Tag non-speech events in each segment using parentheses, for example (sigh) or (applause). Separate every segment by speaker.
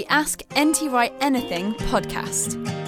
Speaker 1: The Ask NT Wright Anything podcast.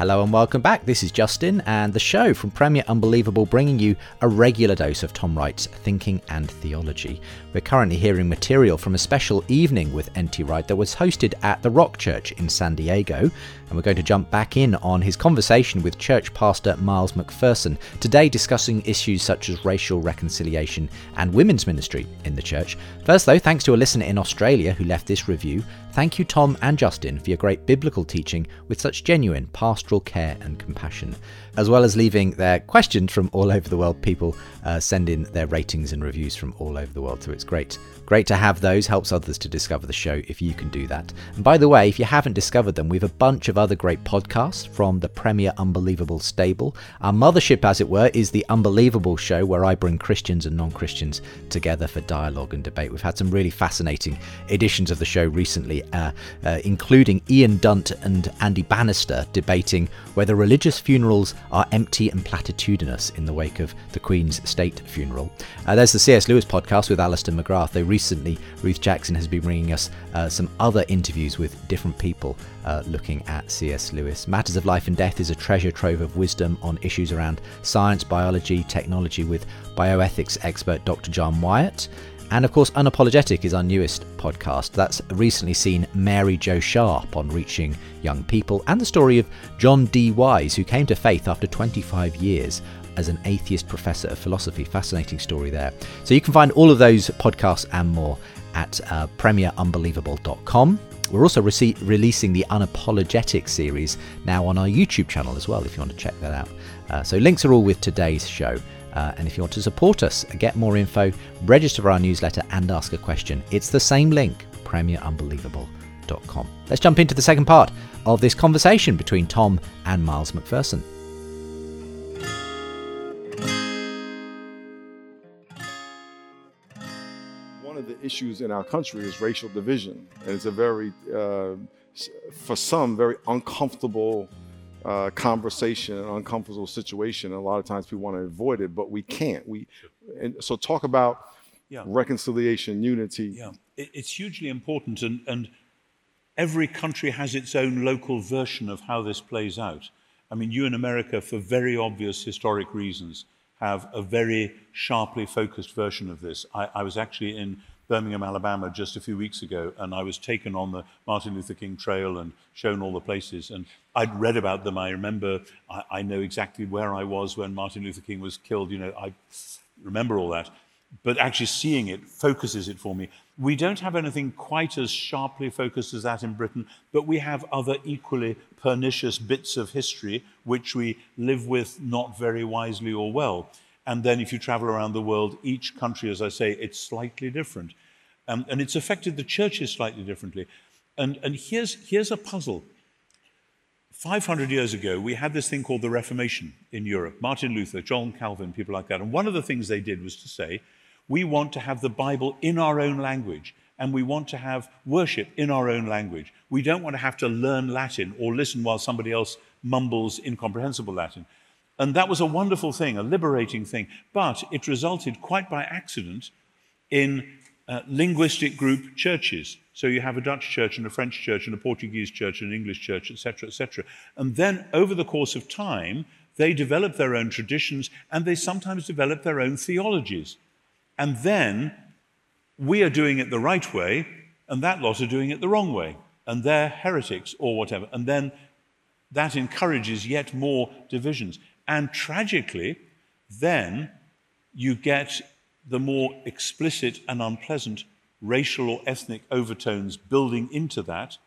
Speaker 2: Hello and welcome back. This is Justin and the show from Premier Unbelievable bringing you a regular dose of Tom Wright's thinking and theology. We're currently hearing material from a special evening with NT Wright that was hosted at the Rock Church in San Diego, and we're going to jump back in on his conversation with church pastor Miles McPherson, today discussing issues such as racial reconciliation and women's ministry in the church. First, though, thanks to a listener in Australia who left this review. Thank you, Tom and Justin, for your great biblical teaching with such genuine pastoral care and compassion as well as leaving their questions from all over the world. People uh, send in their ratings and reviews from all over the world, so it's great. Great to have those. Helps others to discover the show if you can do that. And by the way, if you haven't discovered them, we have a bunch of other great podcasts from the Premier Unbelievable stable. Our mothership, as it were, is the Unbelievable Show, where I bring Christians and non Christians together for dialogue and debate. We've had some really fascinating editions of the show recently, uh, uh, including Ian Dunt and Andy Bannister debating whether religious funerals are empty and platitudinous in the wake of the Queen's state funeral. Uh, there's the C.S. Lewis podcast with Alister McGrath. They recently, Ruth Jackson has been bringing us uh, some other interviews with different people uh, looking at C.S. Lewis. Matters of Life and Death is a treasure trove of wisdom on issues around science, biology, technology with bioethics expert Dr. John Wyatt. And of course, Unapologetic is our newest podcast. That's recently seen Mary Jo Sharp on reaching young people, and the story of John D. Wise, who came to faith after 25 years as an atheist professor of philosophy. Fascinating story there. So you can find all of those podcasts and more at uh, premierunbelievable.com. We're also releasing the Unapologetic series now on our YouTube channel as well, if you want to check that out. Uh, so links are all with today's show. Uh, and if you want to support us, get more info, register for our newsletter, and ask a question, it's the same link premierunbelievable.com. Let's jump into the second part of this conversation between Tom and Miles McPherson.
Speaker 3: One of the issues in our country is racial division, and it's a very, uh, for some, very uncomfortable uh, conversation, an uncomfortable situation. A lot of times people want to avoid it, but we can't. We, and so talk about yeah. reconciliation, unity.
Speaker 4: Yeah, it's hugely important, and, and every country has its own local version of how this plays out. I mean, you in America, for very obvious historic reasons, have a very sharply focused version of this. I, I was actually in Birmingham, Alabama, just a few weeks ago, and I was taken on the Martin Luther King Trail and shown all the places. And I'd read about them. I remember, I, I know exactly where I was when Martin Luther King was killed. You know, I remember all that. But actually seeing it focuses it for me. We don't have anything quite as sharply focused as that in Britain, but we have other equally pernicious bits of history which we live with not very wisely or well. And then if you travel around the world, each country, as I say, it's slightly different. Um, and it's affected the churches slightly differently. And, and here's, here's a puzzle. 500 years ago, we had this thing called the Reformation in Europe. Martin Luther, John Calvin, people like that. And one of the things they did was to say, we want to have the Bible in our own language, and we want to have worship in our own language. We don't want to have to learn Latin or listen while somebody else mumbles incomprehensible Latin. And that was a wonderful thing, a liberating thing. But it resulted quite by accident in uh, linguistic group churches. So you have a Dutch church and a French church and a Portuguese church and an English church, etc., etc. And then over the course of time, they develop their own traditions and they sometimes develop their own theologies. And then we are doing it the right way, and that lot are doing it the wrong way, and they're heretics or whatever. And then that encourages yet more divisions. And tragically, then you get the more explicit and unpleasant racial or ethnic overtones building into that,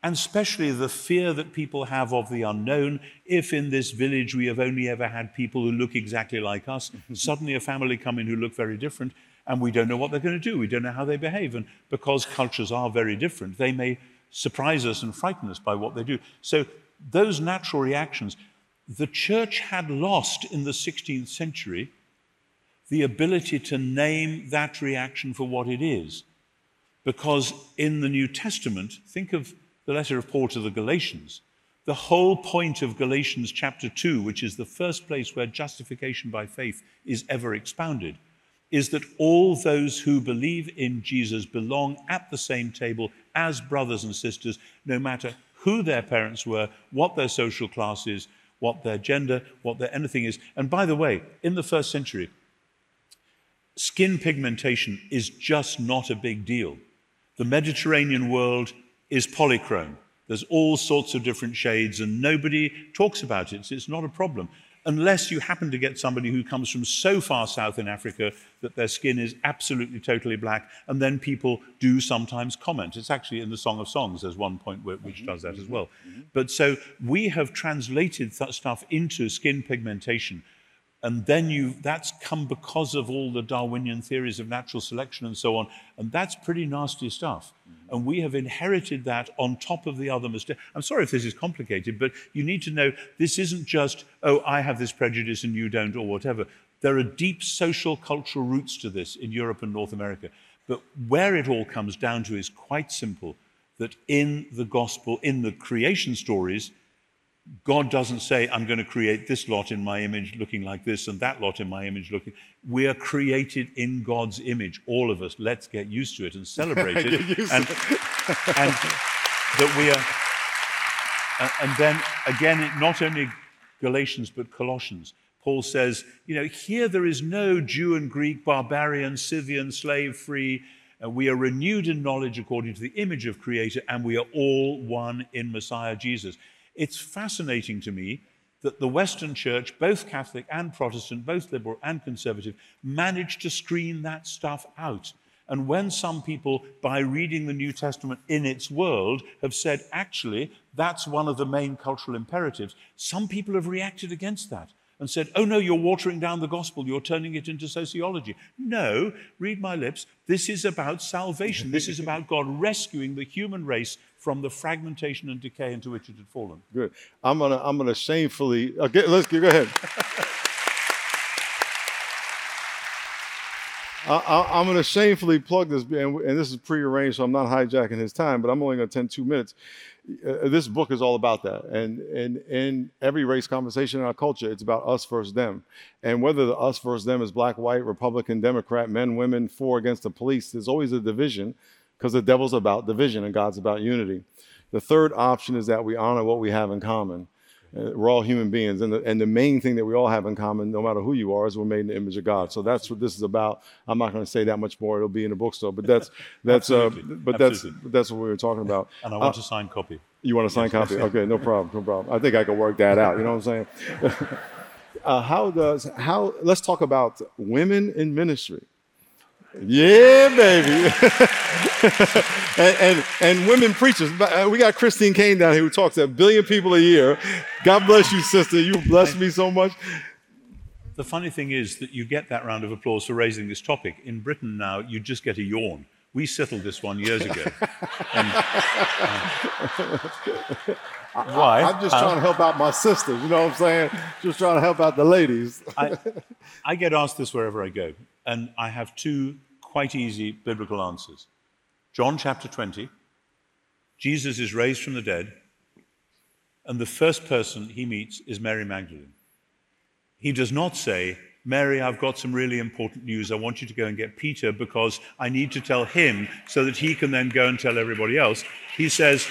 Speaker 4: and especially the fear that people have of the unknown. If in this village we have only ever had people who look exactly like us, mm-hmm. suddenly a family come in who look very different, and we don't know what they're going to do. We don't know how they behave. And because cultures are very different, they may surprise us and frighten us by what they do. So those natural reactions, the church had lost in the 16th century the ability to name that reaction for what it is. Because in the New Testament, think of the letter of Paul to the Galatians. The whole point of Galatians chapter 2, which is the first place where justification by faith is ever expounded, is that all those who believe in Jesus belong at the same table as brothers and sisters, no matter who their parents were, what their social class is, what their gender, what their anything is. And by the way, in the first century, skin pigmentation is just not a big deal. The Mediterranean world is polychrome. There's all sorts of different shades, and nobody talks about it. It's not a problem unless you happen to get somebody who comes from so far south in Africa that their skin is absolutely totally black, and then people do sometimes comment. It's actually in the Song of Songs, there's one point where, which mm-hmm. does that as mm-hmm. well. Mm-hmm. But so we have translated that stuff into skin pigmentation. And then you, that's come because of all the Darwinian theories of natural selection and so on. And that's pretty nasty stuff. Mm-hmm. And we have inherited that on top of the other mistakes. I'm sorry if this is complicated, but you need to know this isn't just, oh, I have this prejudice and you don't, or whatever. There are deep social, cultural roots to this in Europe and North America. But where it all comes down to is quite simple that in the gospel, in the creation stories, God doesn't say, I'm going to create this lot in my image looking like this and that lot in my image looking. We are created in God's image, all of us. Let's get used to it and celebrate (laughs) it. and, and that we are, and then again, not only Galatians, but Colossians. Paul says, you know, here there is no Jew and Greek, barbarian, Scythian, slave free. Uh, we are renewed in knowledge according to the image of Creator, and we are all one in Messiah Jesus. It's fascinating to me that the Western Church, both Catholic and Protestant, both liberal and conservative, managed to screen that stuff out. And when some people, by reading the New Testament in its world, have said, actually, that's one of the main cultural imperatives, some people have reacted against that and said, oh no, you're watering down the gospel, you're turning it into sociology. No, read my lips. This is about salvation. This is about God rescuing the human race from the fragmentation and decay into which it had fallen.
Speaker 3: Good. I'm gonna I'm gonna shamefully okay, let's go ahead. (laughs) I, am going to shamefully plug this, and, and this is prearranged, so I'm not hijacking his time, but I'm only going to attend two minutes. Uh, this book is all about that. And in every race conversation in our culture, it's about us versus them. And whether the us versus them is black, white, Republican, Democrat, men, women, for, against the police, there's always a division because the devil's about division and God's about unity. The third option is that we honor what we have in common. Uh, we're all human beings, and the, and the main thing that we all have in common, no matter who you are, is we're made in the image of God. So that's what this is about. I'm not going to say that much more; it'll be in the bookstore. But that's (laughs) that's uh, but that's but that's what we were talking about. (laughs)
Speaker 4: And I want uh, a signed copy.
Speaker 3: You want a signed yes, copy? (laughs) Okay, no problem, no problem. I think I can work that out. You know what I'm saying? uh, how does how? Let's talk about women in ministry. Yeah, baby. (laughs) and, and, and, women preachers. Uh, we got Christine Caine down here who talks to a billion people a year. God bless you, sister. You blessed me so much.
Speaker 4: The funny thing is that you get that round of applause for raising this topic. In Britain now, you just get a yawn. We settled this one years ago. (laughs) and, uh,
Speaker 3: why? I, am just trying to help out my sisters. You know what I'm saying? Just trying to help out the ladies.
Speaker 4: I, I get asked this wherever I go. And I have two quite easy biblical answers. John chapter 20, Jesus is raised from the dead, and the first person he meets is Mary Magdalene. He does not say, Mary, I've got some really important news. I want you to go and get Peter because I need to tell him so that he can then go and tell everybody else. He says,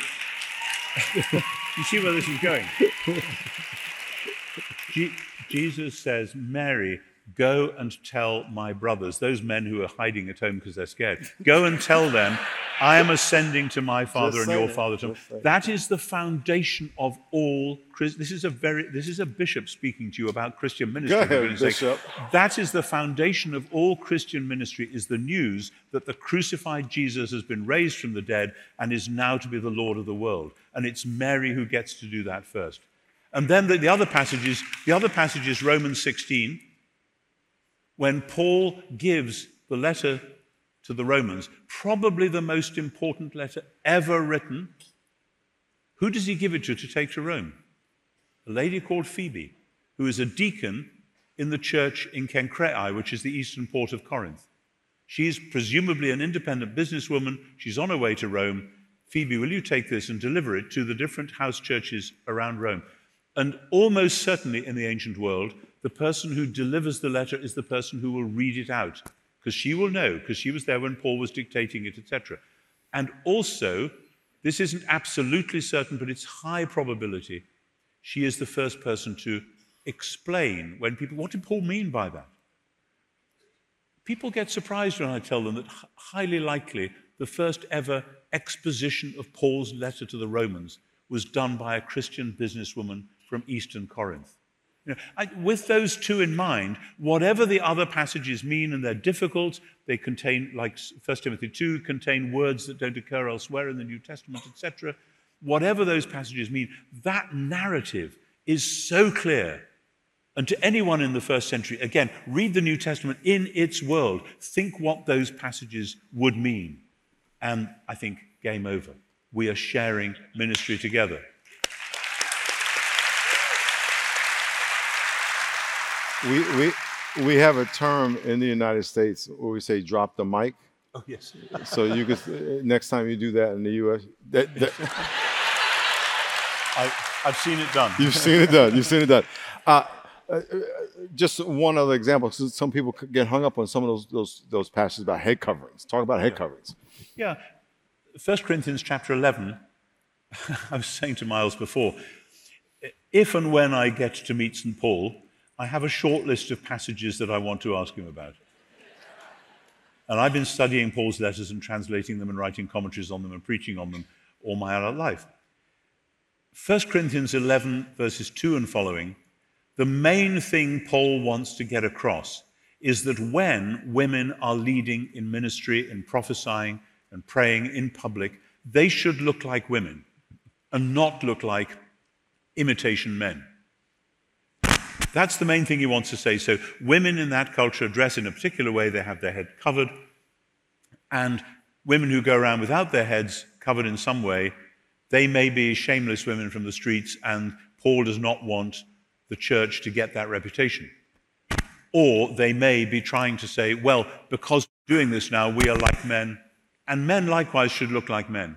Speaker 4: (laughs) You see where this is going? (laughs) Jesus says, Mary, Go and tell my brothers, those men who are hiding at home because they're scared, go and tell them, I am ascending to my Father
Speaker 3: Just
Speaker 4: and your
Speaker 3: saying.
Speaker 4: Father. To that is the foundation of all. This is a very. This is a bishop speaking to you about Christian ministry.
Speaker 3: Go ahead. Bishop.
Speaker 4: That is the foundation of all Christian ministry. Is the news that the crucified Jesus has been raised from the dead and is now to be the Lord of the world. And it's Mary who gets to do that first. And then the, the other passages. The other passage is Romans 16 when Paul gives the letter to the Romans, probably the most important letter ever written, who does he give it to to take to Rome? A lady called Phoebe, who is a deacon in the church in Cenchreae, which is the eastern port of Corinth. She's presumably an independent businesswoman. She's on her way to Rome. Phoebe, will you take this and deliver it to the different house churches around Rome? And almost certainly in the ancient world, the person who delivers the letter is the person who will read it out, because she will know, because she was there when Paul was dictating it, etc. And also, this isn't absolutely certain, but it's high probability, she is the first person to explain when people, what did Paul mean by that? People get surprised when I tell them that highly likely the first ever exposition of Paul's letter to the Romans was done by a Christian businesswoman from Eastern Corinth. You know, I, with those two in mind, whatever the other passages mean, and they're difficult, they contain, like 1 Timothy 2, contain words that don't occur elsewhere in the New Testament, etc. Whatever those passages mean, that narrative is so clear and to anyone in the first century, again, read the New Testament in its world. Think what those passages would mean. And I think game over. We are sharing ministry together.
Speaker 3: We, we, we have a term in the United States where we say drop the mic.
Speaker 4: Oh, yes.
Speaker 3: So you could, uh, next time you do that in the U.S., that, that, (laughs)
Speaker 4: I, I've seen it done.
Speaker 3: you've seen it done. You've seen it done. Uh, uh, just one other example. Some people get hung up on some of those, those, those passages about head coverings. Talk about head coverings.
Speaker 4: Yeah. 1 Corinthians chapter 11, (laughs) I was saying to Miles before, if and when I get to meet St. Paul, I have a short list of passages that I want to ask him about. And I've been studying Paul's letters and translating them and writing commentaries on them and preaching on them all my adult life. 1 Corinthians 11, verses 2 and following, the main thing Paul wants to get across is that when women are leading in ministry and prophesying and praying in public, they should look like women and not look like imitation men. That's the main thing he wants to say. So, women in that culture dress in a particular way, they have their head covered, and women who go around without their heads covered in some way, they may be shameless women from the streets, and Paul does not want the church to get that reputation. Or they may be trying to say, well, because we're doing this now, we are like men, and men likewise should look like men.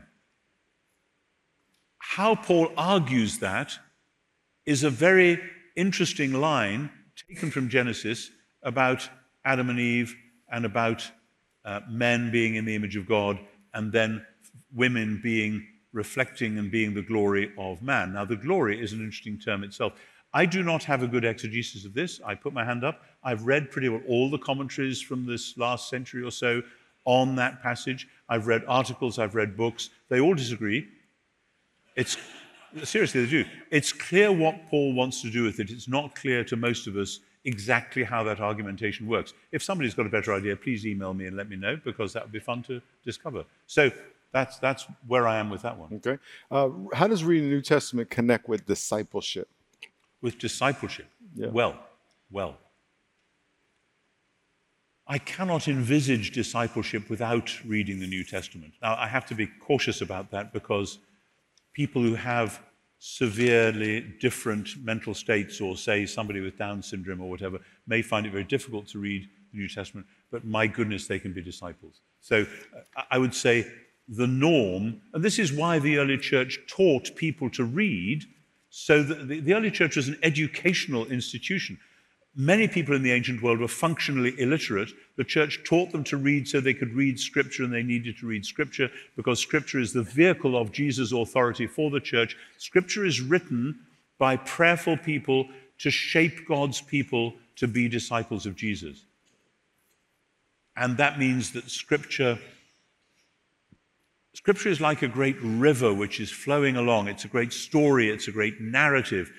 Speaker 4: How Paul argues that is a very interesting line taken from Genesis about Adam and Eve and about uh, men being in the image of God and then women being reflecting and being the glory of man. Now, the glory is an interesting term itself. I do not have a good exegesis of this. I put my hand up. I've read pretty well all the commentaries from this last century or so on that passage. I've read articles, I've read books. They all disagree. It's seriously, they do. It's clear what Paul wants to do with it. It's not clear to most of us exactly how that argumentation works. If somebody's got a better idea, please email me and let me know because that would be fun to discover. So that's, that's where I am with that one.
Speaker 3: Okay. Uh, how does reading the New Testament connect with discipleship?
Speaker 4: With discipleship,
Speaker 3: Yeah.
Speaker 4: well, well. I cannot envisage discipleship without reading the New Testament. Now, I have to be cautious about that because people who have severely different mental states, or say somebody with Down syndrome or whatever, may find it very difficult to read the New Testament, but my goodness, they can be disciples. So uh, I would say the norm, and this is why the early church taught people to read, so that the, the early church was an educational institution. Many people in the ancient world were functionally illiterate. The church taught them to read so they could read Scripture, and they needed to read Scripture because Scripture is the vehicle of Jesus' authority for the church. Scripture is written by prayerful people to shape God's people to be disciples of Jesus. And that means that Scripture. Scripture is like a great river which is flowing along. It's a great story, it's a great narrative,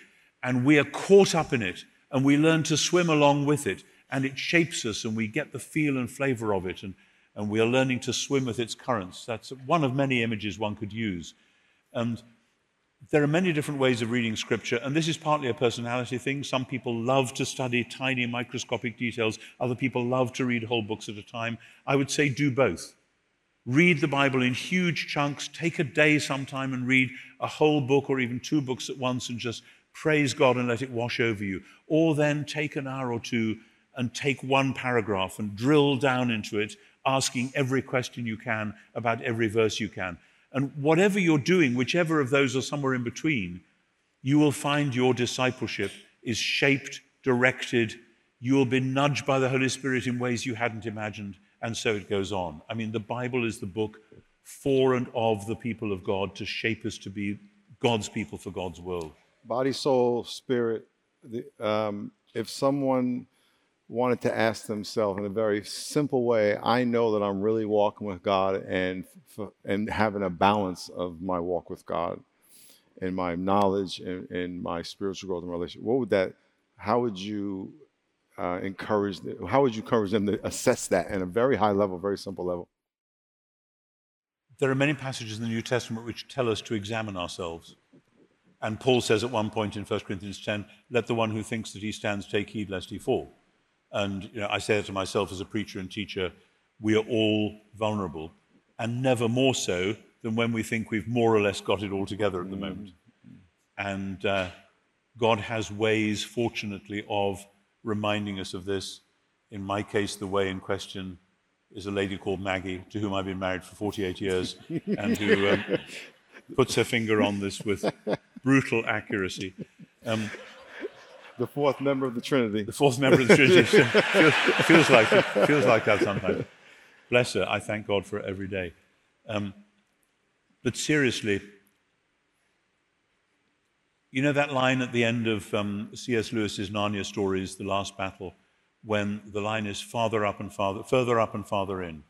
Speaker 4: and we are caught up in it, and we learn to swim along with it, and it shapes us, and we get the feel and flavor of it, and, and we are learning to swim with its currents. That's one of many images one could use. And there are many different ways of reading scripture, and this is partly a personality thing. Some people love to study tiny microscopic details, other people love to read whole books at a time. I would say do both. Read the Bible in huge chunks, take a day sometime and read a whole book or even two books at once and just praise God and let it wash over you. Or then take an hour or two and take one paragraph and drill down into it, asking every question you can about every verse you can. And whatever you're doing, whichever of those are somewhere in between, you will find your discipleship is shaped, directed. You will be nudged by the Holy Spirit in ways you hadn't imagined. And so it goes on. I mean, the Bible is the book for and of the people of God to shape us to be God's people for God's world.
Speaker 3: Body, soul, spirit. The, um, if someone wanted to ask themselves in a very simple way, I know that I'm really walking with God and and having a balance of my walk with God and my knowledge and, and my spiritual growth and relationship. What would that? How would you uh, encourage? How would you encourage them to assess that in a very high level, very simple level?
Speaker 4: There are many passages in the New Testament which tell us to examine ourselves. And Paul says at one point in 1 Corinthians 10, let the one who thinks that he stands take heed lest he fall. And you know, I say it to myself as a preacher and teacher we are all vulnerable, and never more so than when we think we've more or less got it all together at the moment. And uh, God has ways, fortunately, of reminding us of this. In my case, the way in question is a lady called Maggie, to whom I've been married for 48 years, and who um, puts her finger on this with brutal accuracy. Um,
Speaker 3: the fourth member of the Trinity.
Speaker 4: The fourth member of the Trinity (laughs) feels, feels, like feels like that sometimes. Bless her. I thank God for it every day. Um, but seriously, you know that line at the end of um, C.S. Lewis's Narnia stories, The Last Battle, when the line is farther up and farther, further up and farther in.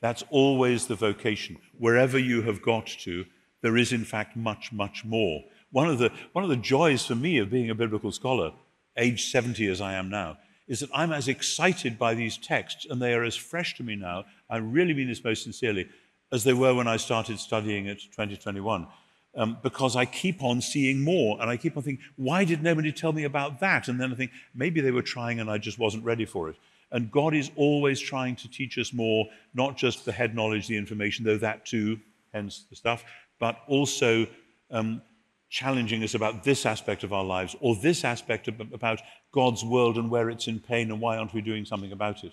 Speaker 4: That's always the vocation. Wherever you have got to, there is in fact much, much more. One of, the, one of the joys for me of being a biblical scholar, age 70 as I am now, is that I'm as excited by these texts and they are as fresh to me now, I really mean this most sincerely, as they were when I started studying at 2021. Um, because I keep on seeing more and I keep on thinking, why did nobody tell me about that? And then I think, maybe they were trying and I just wasn't ready for it. And God is always trying to teach us more, not just the head knowledge, the information, though that too, hence the stuff, but also um, challenging us about this aspect of our lives or this aspect of, about God's world and where it's in pain and why aren't we doing something about it.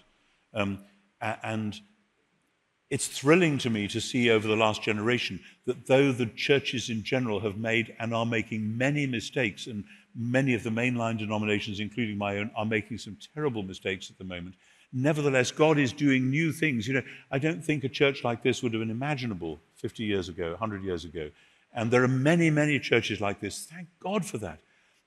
Speaker 4: Um, and it's thrilling to me to see over the last generation that though the churches in general have made and are making many mistakes, and many of the mainline denominations, including my own, are making some terrible mistakes at the moment, nevertheless, God is doing new things. You know, I don't think a church like this would have been imaginable 50 years ago, 100 years ago. And there are many, many churches like this. Thank God for that.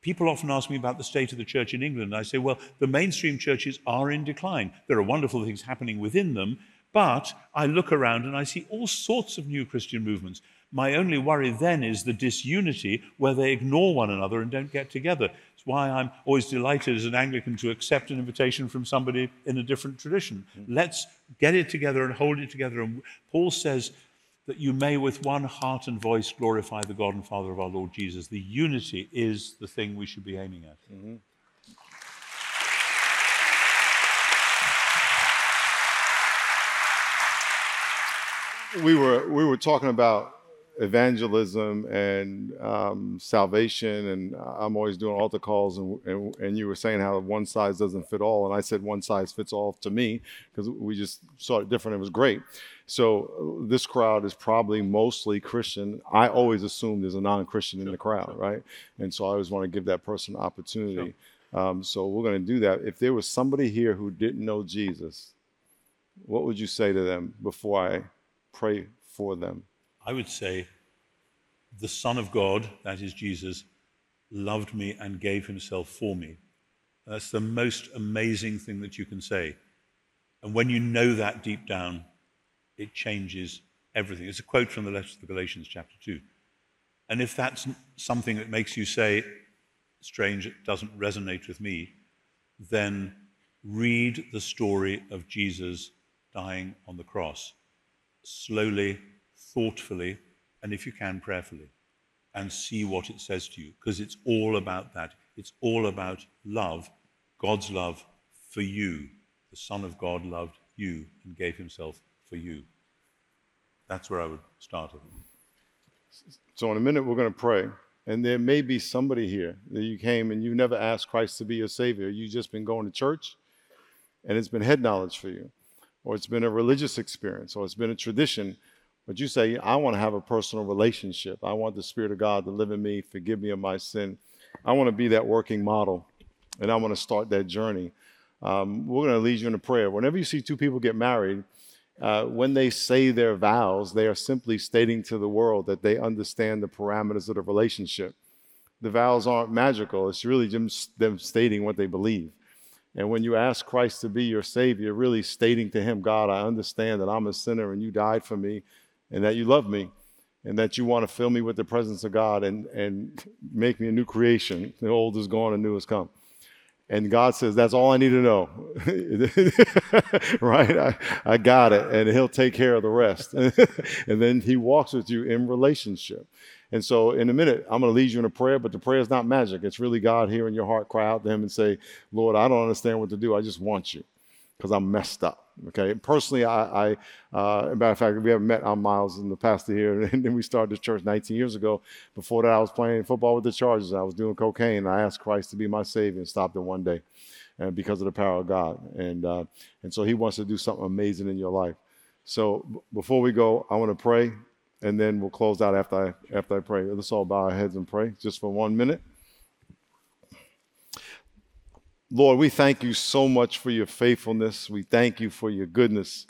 Speaker 4: People often ask me about the state of the church in England. I say, well, the mainstream churches are in decline. There are wonderful things happening within them, but I look around and I see all sorts of new Christian movements. My only worry then is the disunity where they ignore one another and don't get together. It's why I'm always delighted as an Anglican to accept an invitation from somebody in a different tradition. Mm-hmm. Let's get it together and hold it together. And Paul says, that you may with one heart and voice glorify the God and Father of our Lord Jesus. The unity is the thing we should be aiming at. Mm-hmm.
Speaker 3: We were we were talking about evangelism and um, salvation, and I'm always doing altar calls, and, and, and you were saying how one size doesn't fit all, and I said one size fits all to me because we just saw it different. It was great. So uh, this crowd is probably mostly Christian. I always assume there's a non-Christian in the crowd, right? And so I always want to give that person an opportunity. Um, so we're going to do that. If there was somebody here who didn't know Jesus, what would you say to them before I pray for them?
Speaker 4: I would say the Son of God, that is Jesus, loved me and gave himself for me. That's the most amazing thing that you can say. And when you know that deep down, it changes everything. It's a quote from the letter to the Galatians, chapter 2. And if that's something that makes you say, strange, it doesn't resonate with me, then read the story of Jesus dying on the cross slowly, thoughtfully, and if you can, prayerfully, and see what it says to you, because it's all about that. It's all about love, God's love for you. The Son of God loved you and gave himself for you. That's where I would start. it.
Speaker 3: So, in a minute, we're going to pray. And there may be somebody here that you came and you never asked Christ to be your Savior. You've just been going to church and it's been head knowledge for you, or it's been a religious experience, or it's been a tradition. But you say, I want to have a personal relationship. I want the Spirit of God to live in me, forgive me of my sin. I want to be that working model, and I want to start that journey. Um, we're going to lead you in a prayer. Whenever you see two people get married, uh, when they say their vows, they are simply stating to the world that they understand the parameters of the relationship. The vows aren't magical, it's really just them stating what they believe. And when you ask Christ to be your Savior, really stating to Him, God, I understand that I'm a sinner and you died for me and that you love me and that you want to fill me with the presence of God and, and make me a new creation. The old is gone and new has come. And God says, That's all I need to know. (laughs) right? I, I got it. And He'll take care of the rest. (laughs) and then He walks with you in relationship. And so, in a minute, I'm going to lead you in a prayer, but the prayer is not magic. It's really God hearing your heart cry out to Him and say, Lord, I don't understand what to do. I just want you because I'm messed up. Okay. Personally, I, I uh, matter of fact, we haven't met on Miles in the past year, (laughs) and then we started this church 19 years ago. Before that, I was playing football with the Chargers. I was doing cocaine. I asked Christ to be my Savior and stopped it one day, and because of the power of God. And uh, and so He wants to do something amazing in your life. So b- before we go, I want to pray, and then we'll close out after I after I pray. Let's all bow our heads and pray just for one minute. Lord, we thank you so much for your faithfulness. We thank you for your goodness.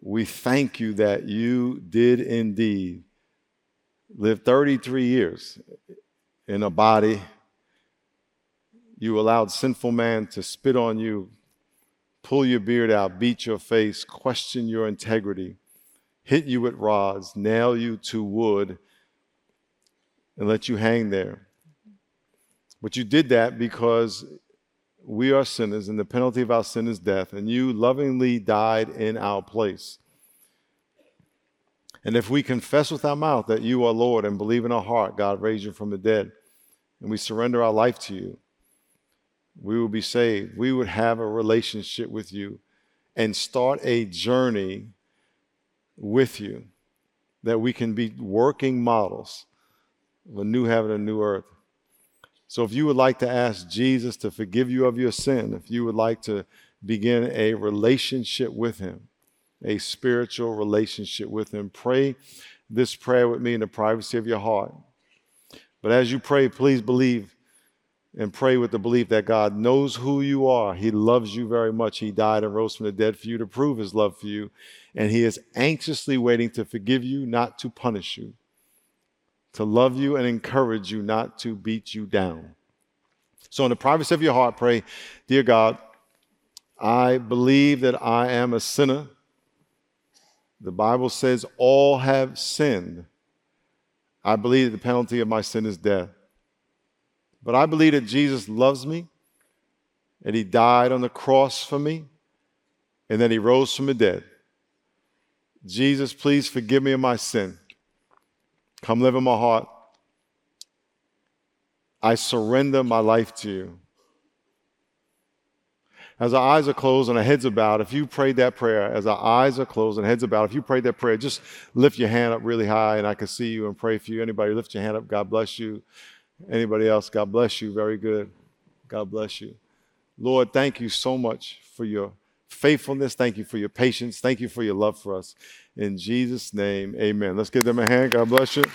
Speaker 3: We thank you that you did indeed live 33 years in a body. You allowed sinful man to spit on you, pull your beard out, beat your face, question your integrity, hit you with rods, nail you to wood, and let you hang there. But you did that because we are sinners, and the penalty of our sin is death, and you lovingly died in our place. And if we confess with our mouth that you are Lord and believe in our heart God raised you from the dead, and we surrender our life to you, we will be saved. We would have a relationship with you and start a journey with you that we can be working models of a new heaven and new earth. So if you would like to ask Jesus to forgive you of your sin, if you would like to begin a relationship with him, a spiritual relationship with him, pray this prayer with me in the privacy of your heart. But as you pray, please believe and pray with the belief that God knows who you are. He loves you very much. He died and rose from the dead for you to prove his love for you. And he is anxiously waiting to forgive you, not to punish you to love you and encourage you, not to beat you down. So, in the privacy of your heart, pray, Dear God, I believe that I am a sinner. The Bible says all have sinned. I believe that the penalty of my sin is death. But I believe that Jesus loves me, and He died on the cross for me, and then He rose from the dead. Jesus, please forgive me of my sin. Come live in my heart. I surrender my life to you. As our eyes are closed and our heads are bowed, if you prayed that prayer, as our eyes are closed and heads are bowed, if you prayed that prayer, just lift your hand up really high and I can see you and pray for you. Anybody lift your hand up, God bless you. Anybody else, God bless you. Very good. God bless you. Lord, thank you so much for your faithfulness. Thank you for your patience. Thank you for your love for us. In Jesus' name, amen. Let's give them a hand. God bless you. (laughs)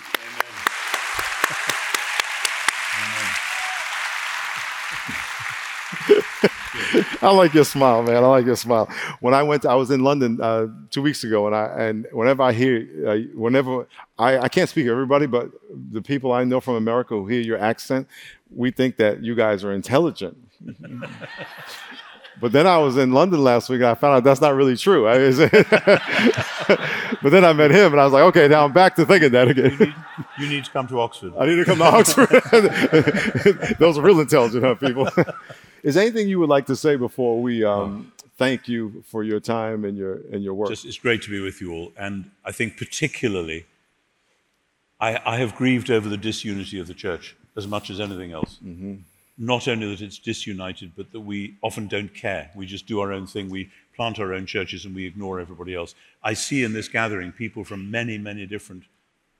Speaker 3: I like your smile, man. I like your smile. When I went, to, I was in London uh, two weeks ago, and I and whenever I hear, uh, whenever I, I can't speak to everybody, but the people I know from America who hear your accent, we think that you guys are intelligent. (laughs) But then I was in London last week and I found out that's not really true. (laughs) but then I met him and I was like, okay, now I'm back to thinking that again.
Speaker 4: You need, you need to come to Oxford.
Speaker 3: I need to come to Oxford. (laughs) Those are real intelligent huh, people. (laughs) Is anything you would like to say before we um, thank you for your time and your and your work?
Speaker 4: Just, it's great to be with you all, and I think particularly, I, I have grieved over the disunity of the church as much as anything else. Mm-hmm not only that it's disunited, but that we often don't care. We just do our own thing. We plant our own churches and we ignore everybody else. I see in this gathering people from many, many different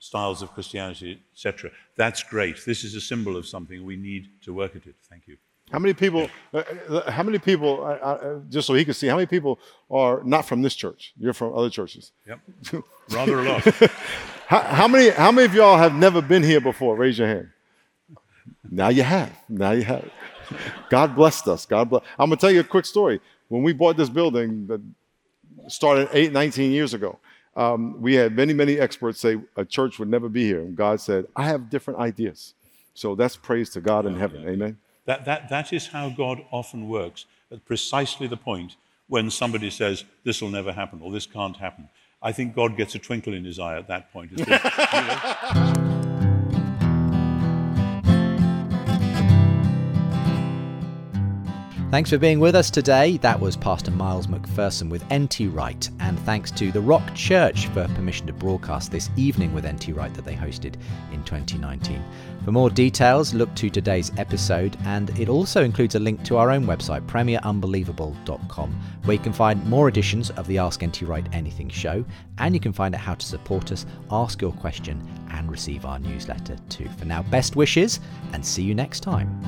Speaker 4: styles of Christianity, etc. That's great. This is a symbol of something. We need to work at it. Thank you.
Speaker 3: How many people? Uh, uh how many people? Uh, uh, just so he can see, how many people are not from this church? You're from other churches.
Speaker 4: Yep, (laughs) rather a lot. (laughs)
Speaker 3: how, how, many? How many of y'all have never been here before? Raise your hand. Now you have. Now you have. God blessed us. God bless. I'm going to tell you a quick story. When we bought this building that started eight, 19 years ago, um, we had many, many experts say a church would never be here. And God said, I have different ideas. So that's praise to God in heaven. Amen.
Speaker 4: That, that, that is how God often works at precisely the point when somebody says, This will never happen or this can't happen. I think God gets a twinkle in his eye at that point. (laughs)
Speaker 2: Thanks for being with us today. That was Pastor Miles McPherson with NT Wright, and thanks to the Rock Church for permission to broadcast this evening with NT Wright that they hosted in 2019. For more details, look to today's episode, and it also includes a link to our own website, premierunbelievable.com, where you can find more editions of the Ask NT Wright Anything show, and you can find out how to support us, ask your question, and receive our newsletter too. For now, best wishes, and see you next time.